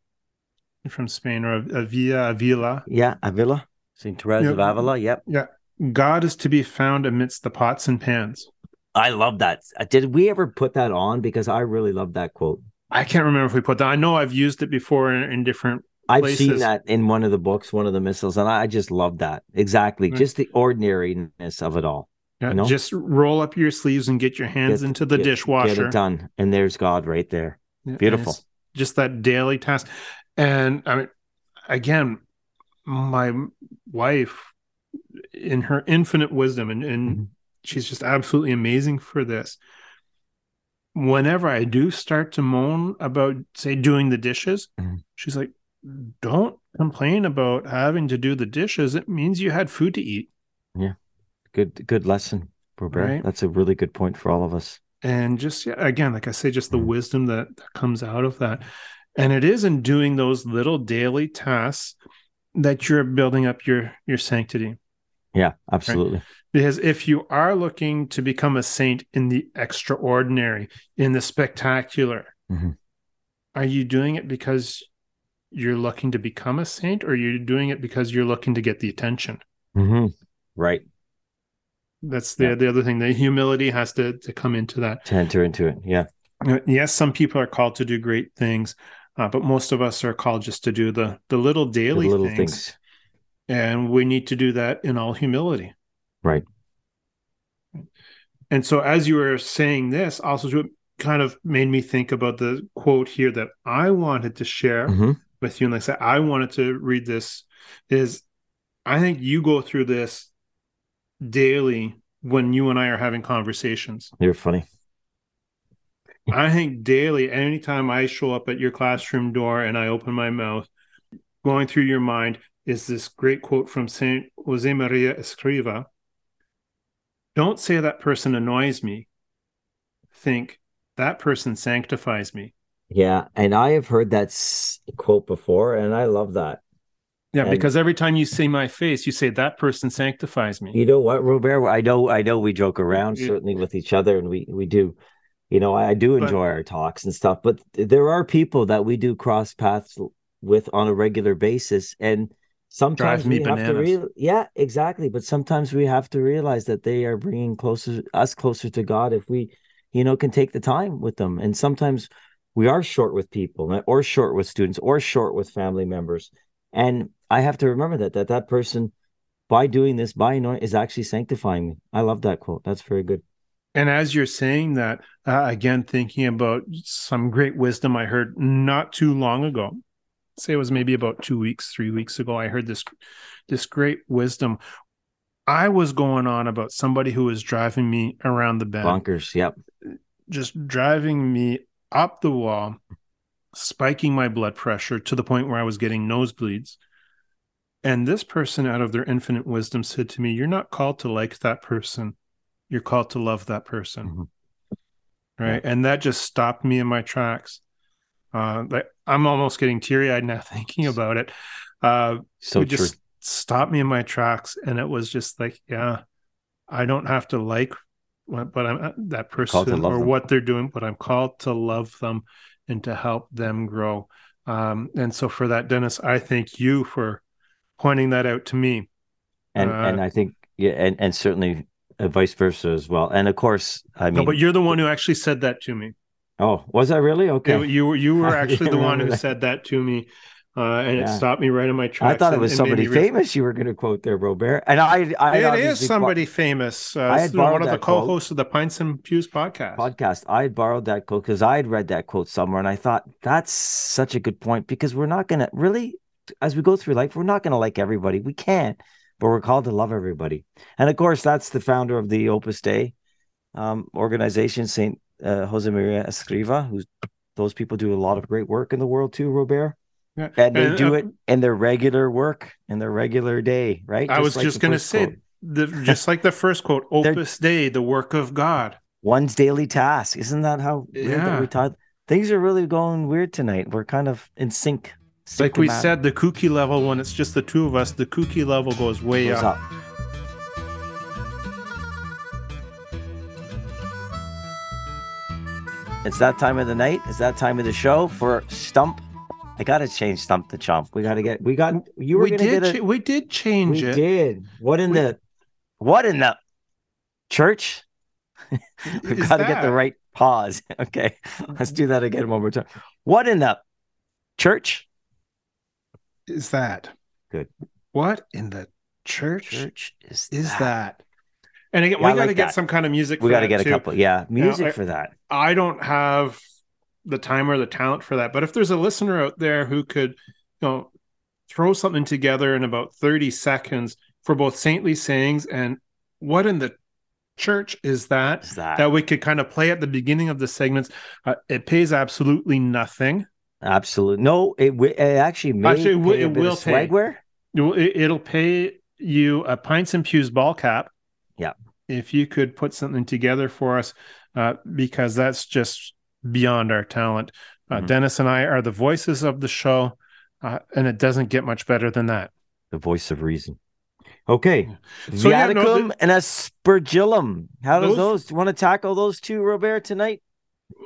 from Spain, or Avila, Avila. Yeah, Avila, Saint Therese of Avila. Yep. Yeah, God is to be found amidst the pots and pans. I love that. Uh, did we ever put that on? Because I really love that quote. I can't remember if we put that. I know I've used it before in, in different. I've places. seen that in one of the books, one of the missiles, and I just love that. Exactly, right. just the ordinariness of it all. Yeah, you know? just roll up your sleeves and get your hands get, into the get, dishwasher. Get it done, and there's God right there. Beautiful. Just that daily task, and I mean, again, my wife, in her infinite wisdom, and, and mm-hmm. she's just absolutely amazing for this whenever I do start to moan about, say, doing the dishes, mm-hmm. she's like, don't complain about having to do the dishes. It means you had food to eat. Yeah. Good, good lesson, Robert. Right? That's a really good point for all of us. And just, yeah, again, like I say, just the wisdom that, that comes out of that. And it is in doing those little daily tasks that you're building up your your sanctity. Yeah, absolutely. Right? Because if you are looking to become a saint in the extraordinary, in the spectacular, mm-hmm. are you doing it because you're looking to become a saint or you're doing it because you're looking to get the attention? Mm-hmm. Right. That's the, yeah. the other thing. The humility has to, to come into that. To enter into it. Yeah. Uh, yes, some people are called to do great things, uh, but most of us are called just to do the the little daily the little things. things. And we need to do that in all humility. Right. And so, as you were saying this, also kind of made me think about the quote here that I wanted to share mm-hmm. with you. And like I said, I wanted to read this. Is I think you go through this daily when you and I are having conversations. You're funny. I think daily, anytime I show up at your classroom door and I open my mouth, going through your mind is this great quote from Saint Jose Maria Escriva don't say that person annoys me. Think that person sanctifies me. Yeah. And I have heard that quote before, and I love that. Yeah, and because every time you see my face, you say that person sanctifies me. You know what, Robert? I know, I know, we joke around certainly with each other, and we we do. You know, I, I do enjoy but, our talks and stuff, but there are people that we do cross paths with on a regular basis, and sometimes we have bananas. to real yeah exactly but sometimes we have to realize that they are bringing closer us closer to god if we you know can take the time with them and sometimes we are short with people or short with students or short with family members and i have to remember that that that person by doing this by anointing is actually sanctifying me i love that quote that's very good and as you're saying that uh, again thinking about some great wisdom i heard not too long ago say it was maybe about two weeks, three weeks ago, I heard this this great wisdom. I was going on about somebody who was driving me around the bend. Bunkers, yep. Just driving me up the wall, spiking my blood pressure to the point where I was getting nosebleeds. And this person, out of their infinite wisdom, said to me, You're not called to like that person. You're called to love that person. Mm-hmm. Right. Yeah. And that just stopped me in my tracks. Uh, like I'm almost getting teary eyed now thinking about it. Uh, so it just stopped me in my tracks, and it was just like, yeah, I don't have to like what, but I'm uh, that person or them. what they're doing, but I'm called to love them and to help them grow. Um, and so for that, Dennis, I thank you for pointing that out to me. And uh, and I think yeah, and and certainly uh, vice versa as well. And of course, I mean, no, but you're the one who actually said that to me. Oh, was I really okay? It, you were you were actually the one who that. said that to me, uh, and yeah. it stopped me right in my tracks. I thought it was and, somebody famous you were going to quote there, Robert. And I, I it is somebody famous. Uh, I had one of the co-hosts quote. of the Pints and Pews podcast. Podcast. I had borrowed that quote because I had read that quote somewhere, and I thought that's such a good point because we're not going to really, as we go through life, we're not going to like everybody. We can't, but we're called to love everybody. And of course, that's the founder of the Opus Dei um, organization, Saint uh, Jose Maria Escriva, who's those people do a lot of great work in the world too, Robert. Yeah. And they and, do uh, it in their regular work, in their regular day, right? I just was like just going to say, the, just like the first quote, Opus Dei, the work of God. One's daily task. Isn't that how yeah. we taught? Things are really going weird tonight. We're kind of in sync. Like we said, the kooky level, when it's just the two of us, the kooky level goes way goes up. up. It's that time of the night. It's that time of the show for Stump I gotta change stump the chump. We gotta get. We got. You were we gonna did. get. A, cha- we did change it. we it. did. What in We- the? What in the? Church. We've got to get the right pause. Okay, let's do that again one more time. What in the? Church. Is that Good. What in the church, Church is is that. that? And again, Yeah, we got to like get that. some kind of music. We for got to get a couple. Yeah, music I- for that. I don't have the time or the talent for that. But if there's a listener out there who could, you know, throw something together in about 30 seconds for both saintly sayings and what in the church is that Is that, that we could kind of play at the beginning of the segments. Uh, it pays absolutely nothing. Absolute? No, it, it actually may Actually, it pay it will pay. swagware. It- It'll pay you a pints and pews ball cap. Yeah. If you could put something together for us, uh, because that's just beyond our talent. Uh, Mhm. Dennis and I are the voices of the show, uh, and it doesn't get much better than that. The voice of reason. Okay. So, yeah, no, Viaticum and aspergillum. How does Those- those? Do you want to tackle those two, Robert, tonight?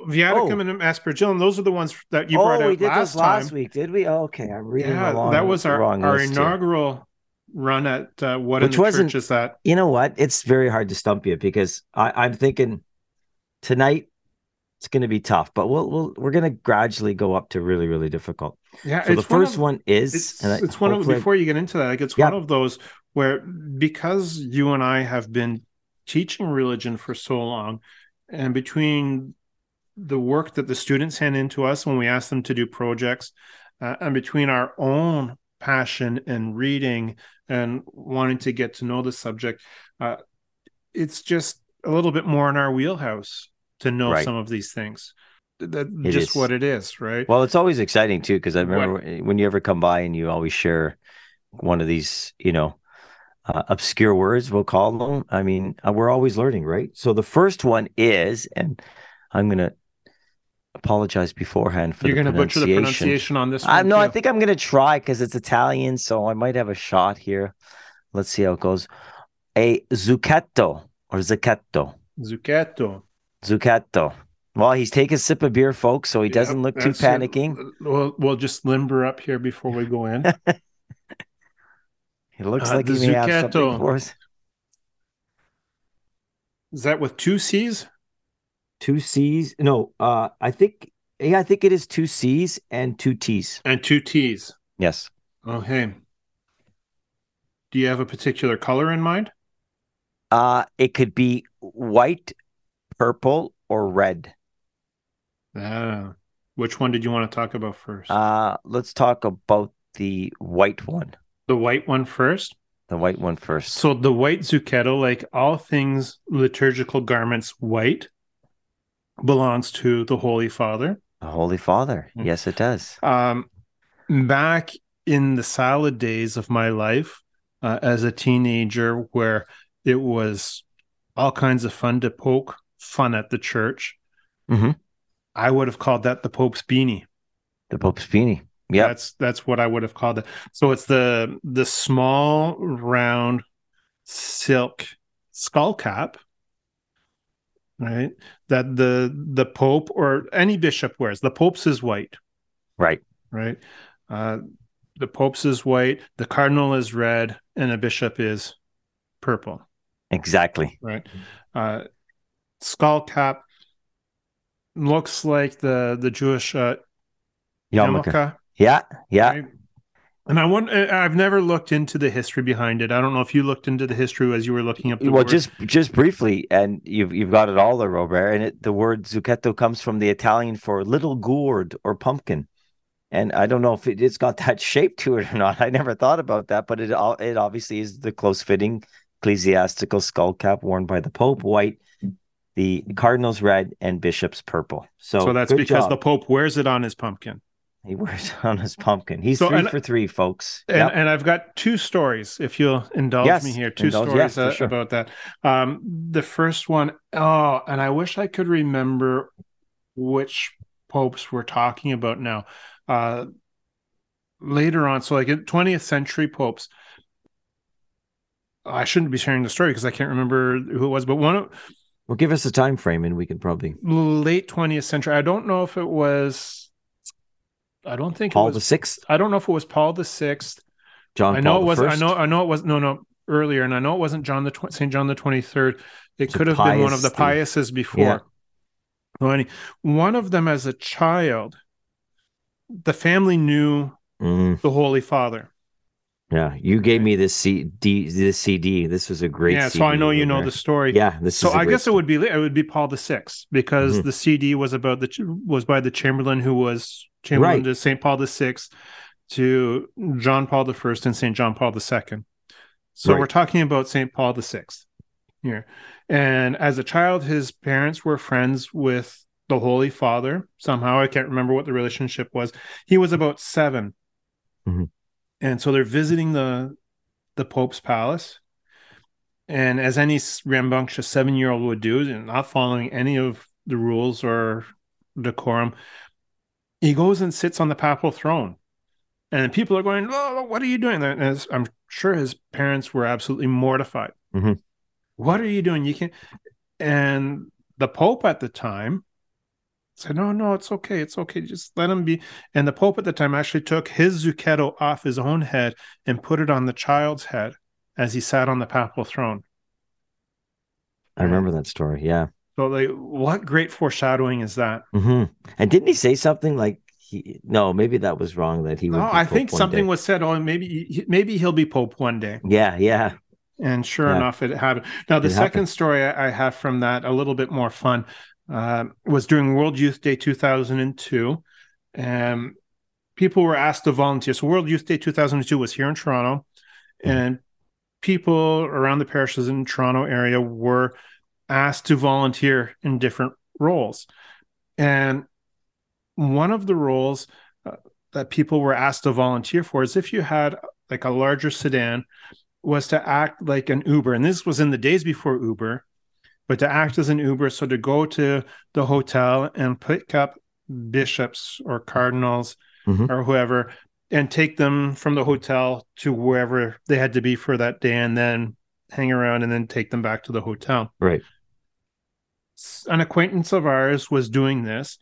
Viaticum Oh. and aspergillum, those are the ones that you oh, brought out we did last those last time. week, did we? Oh, okay, I'm reading Yeah, along. that was our, our inaugural run at uh, what Which in wasn't- church is that? You know what? It's very hard to stump you because I, I'm thinking tonight it's going to be tough, but we'll, we'll we're going to gradually go up to really really difficult. Yeah, So the first one of- one is it's and I- it's one of before you get into that like it's Yeah. one of those where because you and i have been teaching religion for so long and between the work that the students hand in to us when we ask them to do projects uh, and between our own passion and reading and wanting to get to know the subject uh, it's just a little bit more in our wheelhouse to know Right. some of these things that It just is. what it is right Well, it's always exciting too because I What- remember when you ever come by and you always share one of these, you know, uh, obscure words we'll call them. I mean, uh, we're always learning, right? So the first one is, and I'm gonna apologize beforehand for you're going to butcher the pronunciation. on this I one no, I think I'm gonna try because it's Italian, so I might have a shot here. Let's see how it goes. A zucchetto or zucchetto. Zucchetto. Zucchetto. Well, he's taking a sip of beer, folks, so he Yeah, doesn't look too that's it. panicking. We'll, we'll just limber up here before we go in. It looks Uh, like he may have something zucchetto. for us. Is that with two C's? Two C's. No, uh, I think yeah, I think it is two C's and two T's. And two T's. Yes. Okay. Do you have a particular color in mind? Uh, it could be white, purple, or red. Ah, which one did you want to talk about first? Uh, let's talk about the white one. the white one first. The white one first. So the white zucchetto, like all things liturgical garments, white belongs to the Holy Father. The Holy Father. Mm. Yes, it does. Um, back in the salad days of my life uh, as a teenager, where it was all kinds of fun to poke fun at the church, mm-hmm. I would have called that the Pope's beanie. The Pope's beanie. Yeah, That's that's what I would have called it. So it's the the small round silk skull cap, right? That the the Pope or any bishop wears. The Pope's is white. Right. right? Uh, the Pope's is white, the Cardinal is red, and a Bishop is purple, Exactly. right? Uh, skull cap looks like the the Jewish uh, Yarmulke. Yeah. Yeah. right? And I want uh, I've never looked into the history behind it. I don't know if you looked into the history as you were looking up the well, word. just just briefly, and you've you've got it all there, Robert. And it, the word zucchetto comes from the Italian for little gourd or pumpkin. And I don't know if it, it's got that shape to it or not. I never thought about that, but it it obviously is the close fitting ecclesiastical skull cap worn by the Pope, white, the cardinals red, and bishops purple. So, so that's because job. the Pope wears it on his pumpkin. He wears it on his pumpkin. He's So, three and- for three, folks. And, Yep. and I've got two stories, if you'll indulge Yes, me here. Two indulge, stories yes, uh, sure. about that. Um, the first one, oh, and I wish I could remember which popes we're talking about now. Uh, later on, so like 20th century popes. I shouldn't be sharing the story because I can't remember who it was, but one of Well, give us a time frame, and we can probably. late 20th century. I don't know if it was I don't think Paul it was, the Sixth. I don't know if it was Paul the Sixth. John. I know Paul it was. I know. I know it was. No, no, earlier, and I know it wasn't John the Saint John the Twenty Third. It So could have been one of the Pius Piuses before. Yeah. One of them as a child, the family knew Mm, the Holy Father. yeah, you gave me this CD. This CD. This was a great. yeah, CD so I know you know Robert. the story. Yeah, this. So I guess it would be it would be Paul the Sixth because Mhm. the CD was about the was by the Chamberlain who was Chamberlain Right. to Saint Paul the Sixth to John Paul the First and Saint John Paul the Second. So Right. we're talking about Saint Paul the Sixth here, and as a child, his parents were friends with the Holy Father. Somehow I can't remember what the relationship was. He was about 7 Mhm. and so they're visiting the the Pope's palace. And as any rambunctious seven year old would do, and not following any of the rules or decorum, he goes and sits on the papal throne. And people are going, Oh, what are you doing? And I'm sure his parents were absolutely mortified. Mhm. What are you doing? You can't. And the Pope at the time said, No, no, it's okay. It's okay. Just let him be. And the Pope at the time actually took his zucchetto off his own head and put it on the child's head as he sat on the papal throne. I remember that story. Yeah. So, like, what great foreshadowing is that? hmm And didn't he say something like he? No, maybe that was wrong. That he would. No, I think something day. was said. Oh, maybe maybe he'll be Pope one day. Yeah, yeah. And sure Yeah. enough, it happened. Now, the It second happened. story I have from that, a little bit more fun, uh, was during World Youth Day 2002. And people were asked to volunteer. So, World Youth Day 2002 was here in Toronto, Mhm. and people around the parishes in Toronto area were asked to volunteer in different roles. And one of the roles uh, that people were asked to volunteer for is if you had like a larger sedan was to act like an Uber. And this was in the days before Uber, but to act as an Uber. So to go to the hotel and pick up bishops or cardinals Mhm. or whoever and take them from the hotel to wherever they had to be for that day and then hang around and then take them back to the hotel. Right. An acquaintance of ours was doing this,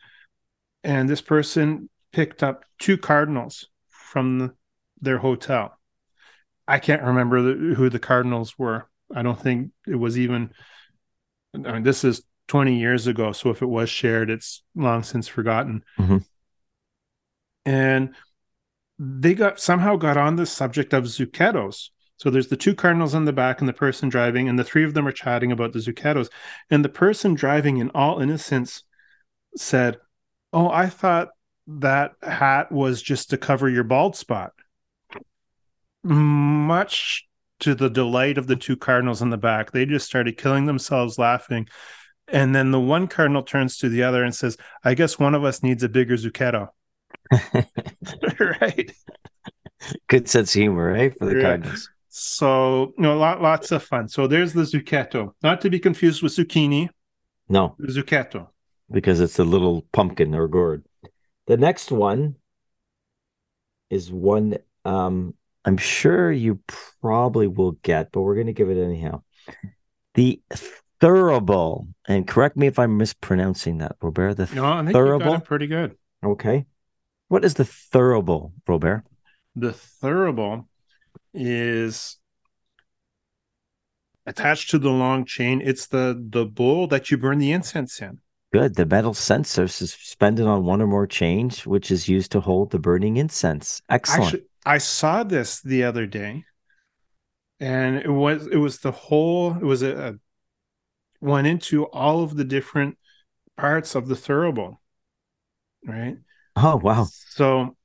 and this person picked up two cardinals from the, their hotel. I can't remember the, who the cardinals were. I don't think it was even. I mean, this is 20 years ago. So if it was shared, it's long since forgotten. Mhm. And they got somehow got on the subject of zucchettos. So there's the two cardinals in the back and the person driving, and the three of them are chatting about the zucchettos. And the person driving, in all innocence, said, Oh, I thought that hat was just to cover your bald spot. Much to the delight of the two cardinals in the back, they just started killing themselves laughing. And then the one cardinal turns to the other and says, I guess one of us needs a bigger zucchetto. right. Good sense of humor, right? For the Yeah. Cardinals. So, you know, lot, lots of fun. So there's the zucchetto, not to be confused with zucchini, No, zucchetto. because it's a little pumpkin or gourd. The next one is one um I'm sure you probably will get, but we're going to give it anyhow. The thurible, and correct me if I'm mispronouncing that, Robert. The No, I think thurible. pretty good. Okay. What is the thurible, Robert? The thurible is attached to the long chain. It's the the bowl that you burn the incense in. Good. The metal censer is suspended on one or more chains, which is used to hold the burning incense. Excellent. Actually, I saw this the other day, and it was it was the whole it was a, a went into all of the different parts of the thurible, right? oh wow. So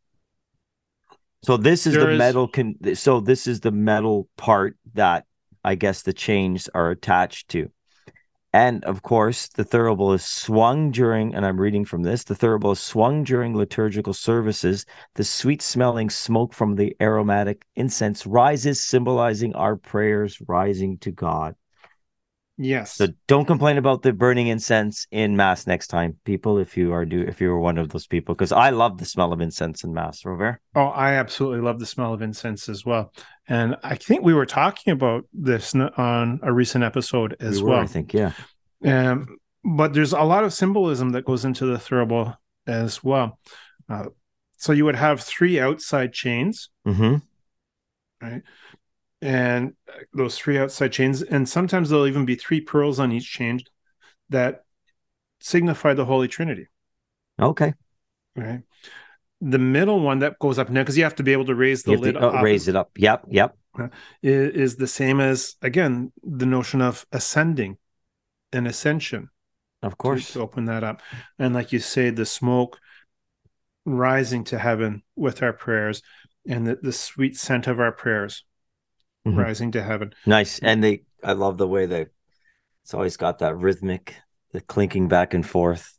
So this is There the is- metal con so this is the metal part that I guess the chains are attached to. And of course, the thurible is swung during, and I'm reading from this, the thurible is swung during liturgical services. The sweet smelling smoke from the aromatic incense rises, symbolizing our prayers rising to God. Yes, So don't complain about the burning incense in mass next time, people, if you are do if you are one of those people, because I love the smell of incense in mass, Robert. Oh, I absolutely love the smell of incense as well. And I think we were talking about this on a recent episode as We were, well. I think, yeah. Um, but there's a lot of symbolism that goes into the thurible as well. Uh, so you would have three outside chains, mm-hmm. right? And uh, those three outside chains, and sometimes there'll even be three pearls on each chain that signify the Holy Trinity. Okay. Right. The middle one that goes up now, because you have to be able to raise the lid. Uh, to, oh, raise it up. Yep. Yep. Uh, is, is the same as again the notion of ascending and ascension. Of course. To, to open that up. And like you say, the smoke rising to heaven with our prayers and the, the sweet scent of our prayers mm-hmm. rising to heaven. Nice. And they I love the way they it's always got that rhythmic, the clinking back and forth,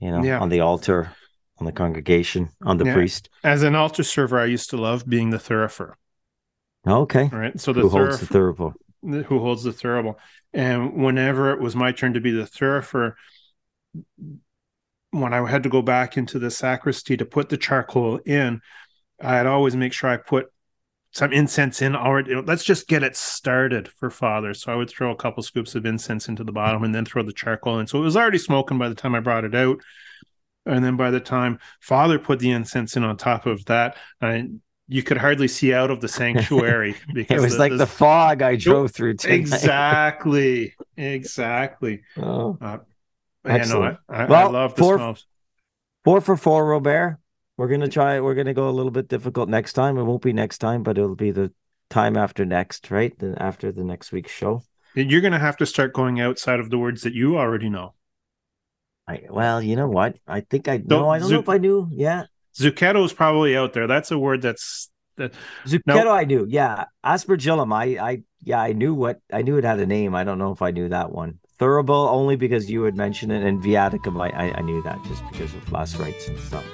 you know, yeah. on the altar, on the congregation, on the yeah. priest. As an altar server, I used to love being the thurifer. Okay. All right. So the who holds the thurible? Who holds the thurible? And whenever it was my turn to be the thurifer, when I had to go back into the sacristy to put the charcoal in, I'd always make sure I put some incense in already. Let's just get it started for Father. So I would throw a couple scoops of incense into the bottom and then throw the charcoal in. So it was already smoking by the time I brought it out. And then by the time Father put the incense in on top of that, I you could hardly see out of the sanctuary because it was the, like the, the fog I drove through. Tonight. Exactly, exactly. Oh, uh, excellent. I, I, well, I love the four, smells. Four for four, Robert. We're gonna try. We're gonna go a little bit difficult next time. It won't be next time, but it'll be the time after next, right? Then after the next week's show. You're gonna have to start going outside of the words that you already know. I, well, you know what? I think I know. I don't know if I knew. Yeah, Zucchetto is probably out there. That's a word that's that. Zucchetto, I knew. Yeah, Aspergillum. I, I, yeah, I knew what I knew it had a name. I don't know if I knew that one. Thurible only because you had mentioned it, and Viaticum. I, I, I knew that just because of last rites and stuff.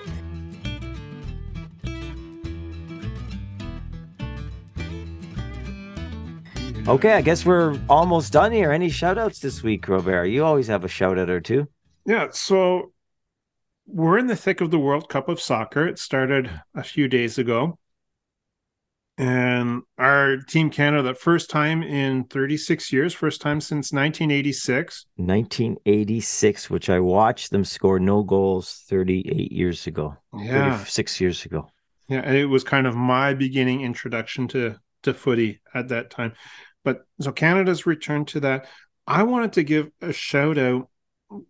Okay, I guess we're almost done here. Any shout outs this week, Robert? You always have a shout out or two. Yeah, so we're in the thick of the World Cup of soccer. It started a few days ago. And our team Canada, the first time in 36 years, first time since 1986. 1986, which I watched them score no goals 38 years ago. Yeah. Six years ago. Yeah. And it was kind of my beginning introduction to, to footy at that time. But so Canada's returned to that. I wanted to give a shout out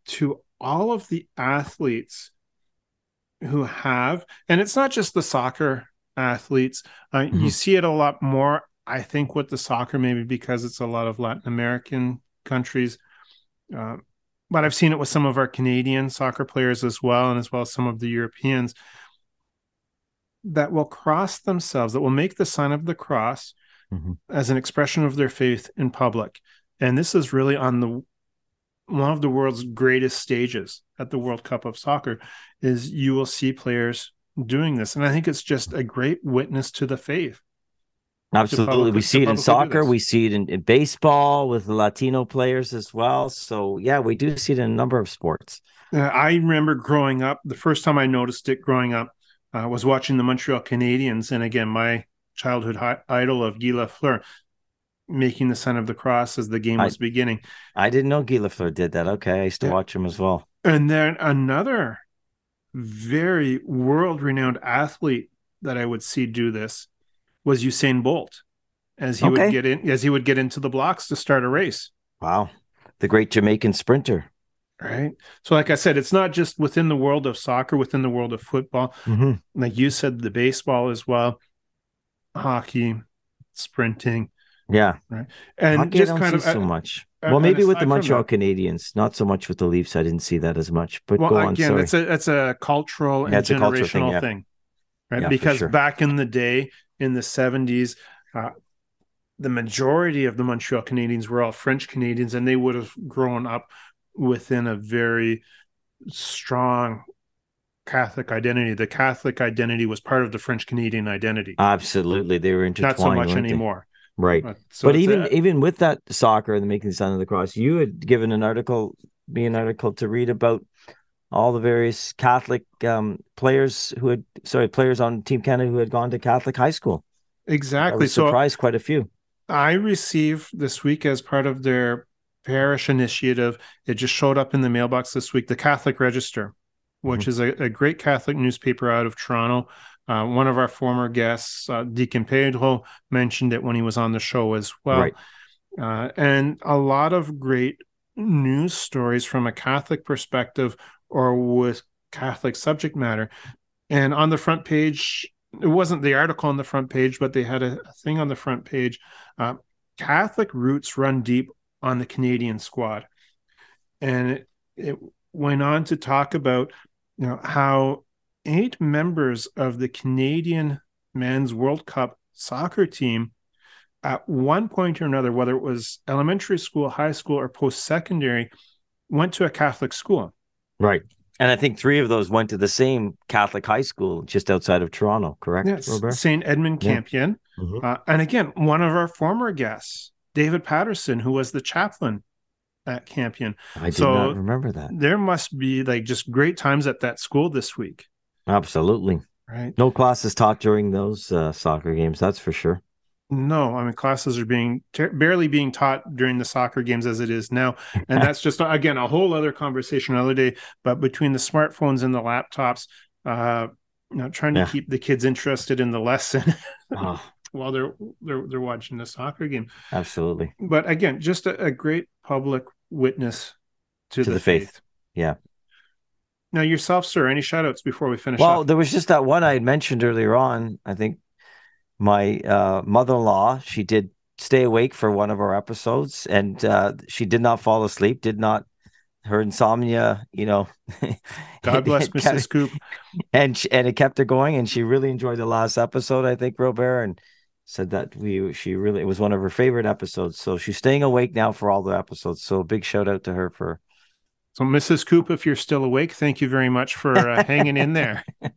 to all of the athletes who have, and it's not just the soccer athletes. Uh, mm-hmm. You see it a lot more, I think, with the soccer, maybe because it's a lot of Latin American countries. Uh, but I've seen it with some of our Canadian soccer players as well, and as well as some of the Europeans that will cross themselves, that will make the sign of the cross mm-hmm. as an expression of their faith in public. And this is really on the one of the world's greatest stages at the World Cup of Soccer is you will see players doing this. And I think it's just a great witness to the faith. Absolutely. we see it in soccer. We see it in, in, baseball with Latino players as well. So, yeah, we do see it in a number of sports. Uh, I remember growing up, the first time I noticed it growing up uh, was watching the Montreal Canadiens. And again, my childhood hi- idol of Guy Lafleur making the sign of the cross as the game was I, beginning. I didn't know Guy Lafleur did that. Okay, I used to yeah. watch him as well. And then another very world-renowned athlete that I would see do this was Usain Bolt, as he okay. would get in as he would get into the blocks to start a race. Wow, the great Jamaican sprinter. Right. So, like I said, it's not just within the world of soccer, within the world of football. Mm-hmm. Like you said, the baseball as well, hockey, sprinting. Yeah. Right. And Hockey, just kind of so much. well, maybe with the Montreal Canadiens, not so much with the Leafs. I didn't see that as much. But well, go on. Again, sorry. it's a it's a cultural and generational cultural thing, yeah. thing, right? Yeah, because sure. back in the day, in the seventies, uh, the majority of the Montreal Canadiens were all French Canadians, and they would have grown up within a very strong Catholic identity. The Catholic identity was part of the French Canadian identity. Absolutely, they were intertwined. Not so much anymore. Right. But, so but even a... even with that soccer and the making the sign of the cross, you had given an article, me an article to read about all the various Catholic um, players who had sorry players on Team Canada who had gone to Catholic high school. Exactly. So surprised quite a few. I received this week as part of their parish initiative. It just showed up in the mailbox this week. The Catholic Register. Which mm-hmm. is a, a, great Catholic newspaper out of Toronto. Uh, one of our former guests, uh, Deacon Pedro, mentioned it when he was on the show as well. Right. Uh, and a lot of great news stories from a Catholic perspective or with Catholic subject matter. And on the front page, it wasn't the article on the front page, but they had a, thing on the front page. Uh, Catholic roots run deep on the Canadian squad. And it, it went on to talk about you know how eight members of the Canadian men's World Cup soccer team at one point or another, whether it was elementary school, high school, or post secondary, went to a Catholic school. Right. And I think three of those went to the same Catholic high school just outside of Toronto, correct? Yes, St. Edmund Campion. Yeah. Mm-hmm. Uh, and again, one of our former guests, David Patterson, who was the chaplain at Campion. I did so not remember that. There must be like just great times at that school this week. Absolutely. Right. No classes taught during those uh, soccer games, that's for sure. No, I mean classes are being ter- barely being taught during the soccer games as it is now, and that's just again a whole other conversation another day. But between the smartphones and the laptops, uh, you know, trying to yeah. keep the kids interested in the lesson oh. while they're they're they're watching the soccer game. Absolutely. But again, just a, a great public witness to, to the, the faith. faith. Yeah. Now yourself, sir, any shout outs before we finish? Well, up? there was just that one I had mentioned earlier on. I think my uh, mother-in-law she did stay awake for one of our episodes and uh, she did not fall asleep did not her insomnia you know god bless mrs coop and she, and it kept her going and she really enjoyed the last episode i think robert and said that we she really it was one of her favorite episodes so she's staying awake now for all the episodes so big shout out to her for so mrs coop if you're still awake thank you very much for uh, hanging in there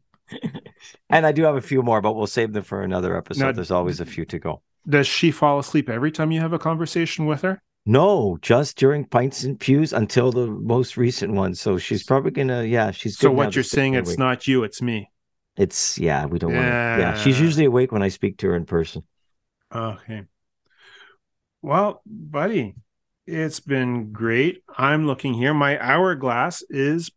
and I do have a few more, but we'll save them for another episode. Now, There's always a few to go. Does she fall asleep every time you have a conversation with her? No, just during pints and pews until the most recent one. So she's probably gonna, yeah, she's. So what you're saying, it's not you, it's me. It's yeah, we don't yeah. want. Yeah, she's usually awake when I speak to her in person. Okay. Well, buddy, it's been great. I'm looking here. My hourglass is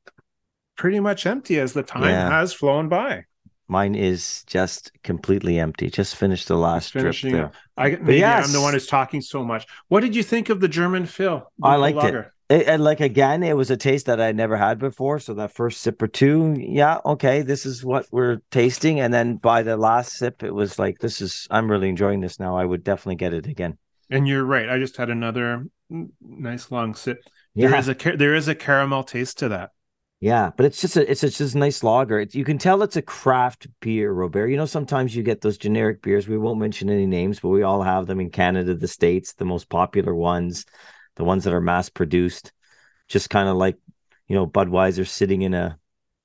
pretty much empty as the time yeah. has flown by. Mine is just completely empty. Just finished the last trip there. I maybe yes. I'm the one who's talking so much. What did you think of the German Pils? I liked it. It. And like again, it was a taste that I never had before. So that first sip or two, yeah, okay, this is what we're tasting. And then by the last sip, it was like, this is I'm really enjoying this now. I would definitely get it again. And you're right. I just had another nice long sip. Yeah. There is a there is a caramel taste to that. Yeah, but it's just a it's, just a nice lager. It, you can tell it's a craft beer, Robert. You know, sometimes you get those generic beers. We won't mention any names, but we all have them in Canada, the states, the most popular ones, the ones that are mass produced. Just kind of like you know Budweiser sitting in a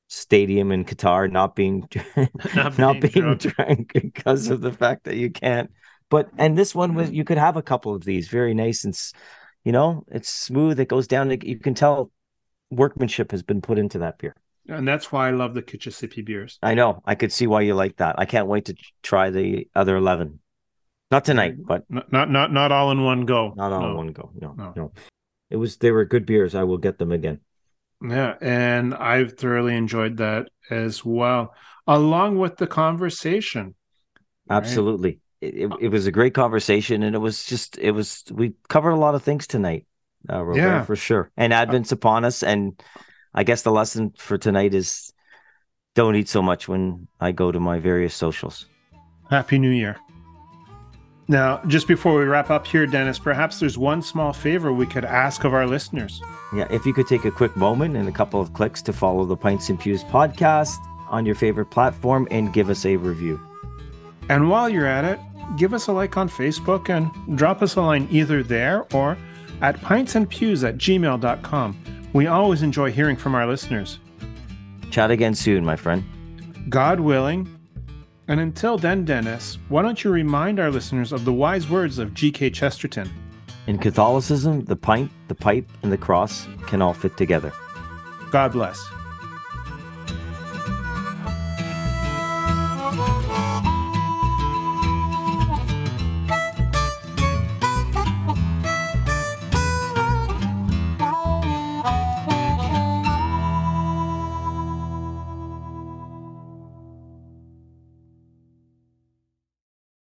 stadium in Qatar, not being not, not being, drank because of the fact that you can't. But and this one was you could have a couple of these, very nice and you know it's smooth. It goes down. You can tell workmanship has been put into that beer. And that's why I love the Kitchissippi beers. I know. I could see why you like that. I can't wait to try the other 11. Not tonight, but not not not, not all in one go. Not all no. in one go. No, no, no. It was they were good beers. I will get them again. Yeah, and I've thoroughly enjoyed that as well, along with the conversation. Absolutely. Right? It, it, it was a great conversation and it was just it was we covered a lot of things tonight uh, Robert, yeah, for sure. And Advent's uh, upon us, and I guess the lesson for tonight is don't eat so much when I go to my various socials. Happy New Year. Now, just before we wrap up here, Dennis, perhaps there's one small favor we could ask of our listeners. Yeah, if you could take a quick moment and a couple of clicks to follow the Pints and Pews podcast on your favorite platform and give us a review. And while you're at it, give us a like on Facebook and drop us a line either there or at pintsandpews at gmail.com. We always enjoy hearing from our listeners. Chat again soon, my friend. God willing. And until then, Dennis, why don't you remind our listeners of the wise words of G.K. Chesterton? In Catholicism, the pint, the pipe, and the cross can all fit together. God bless.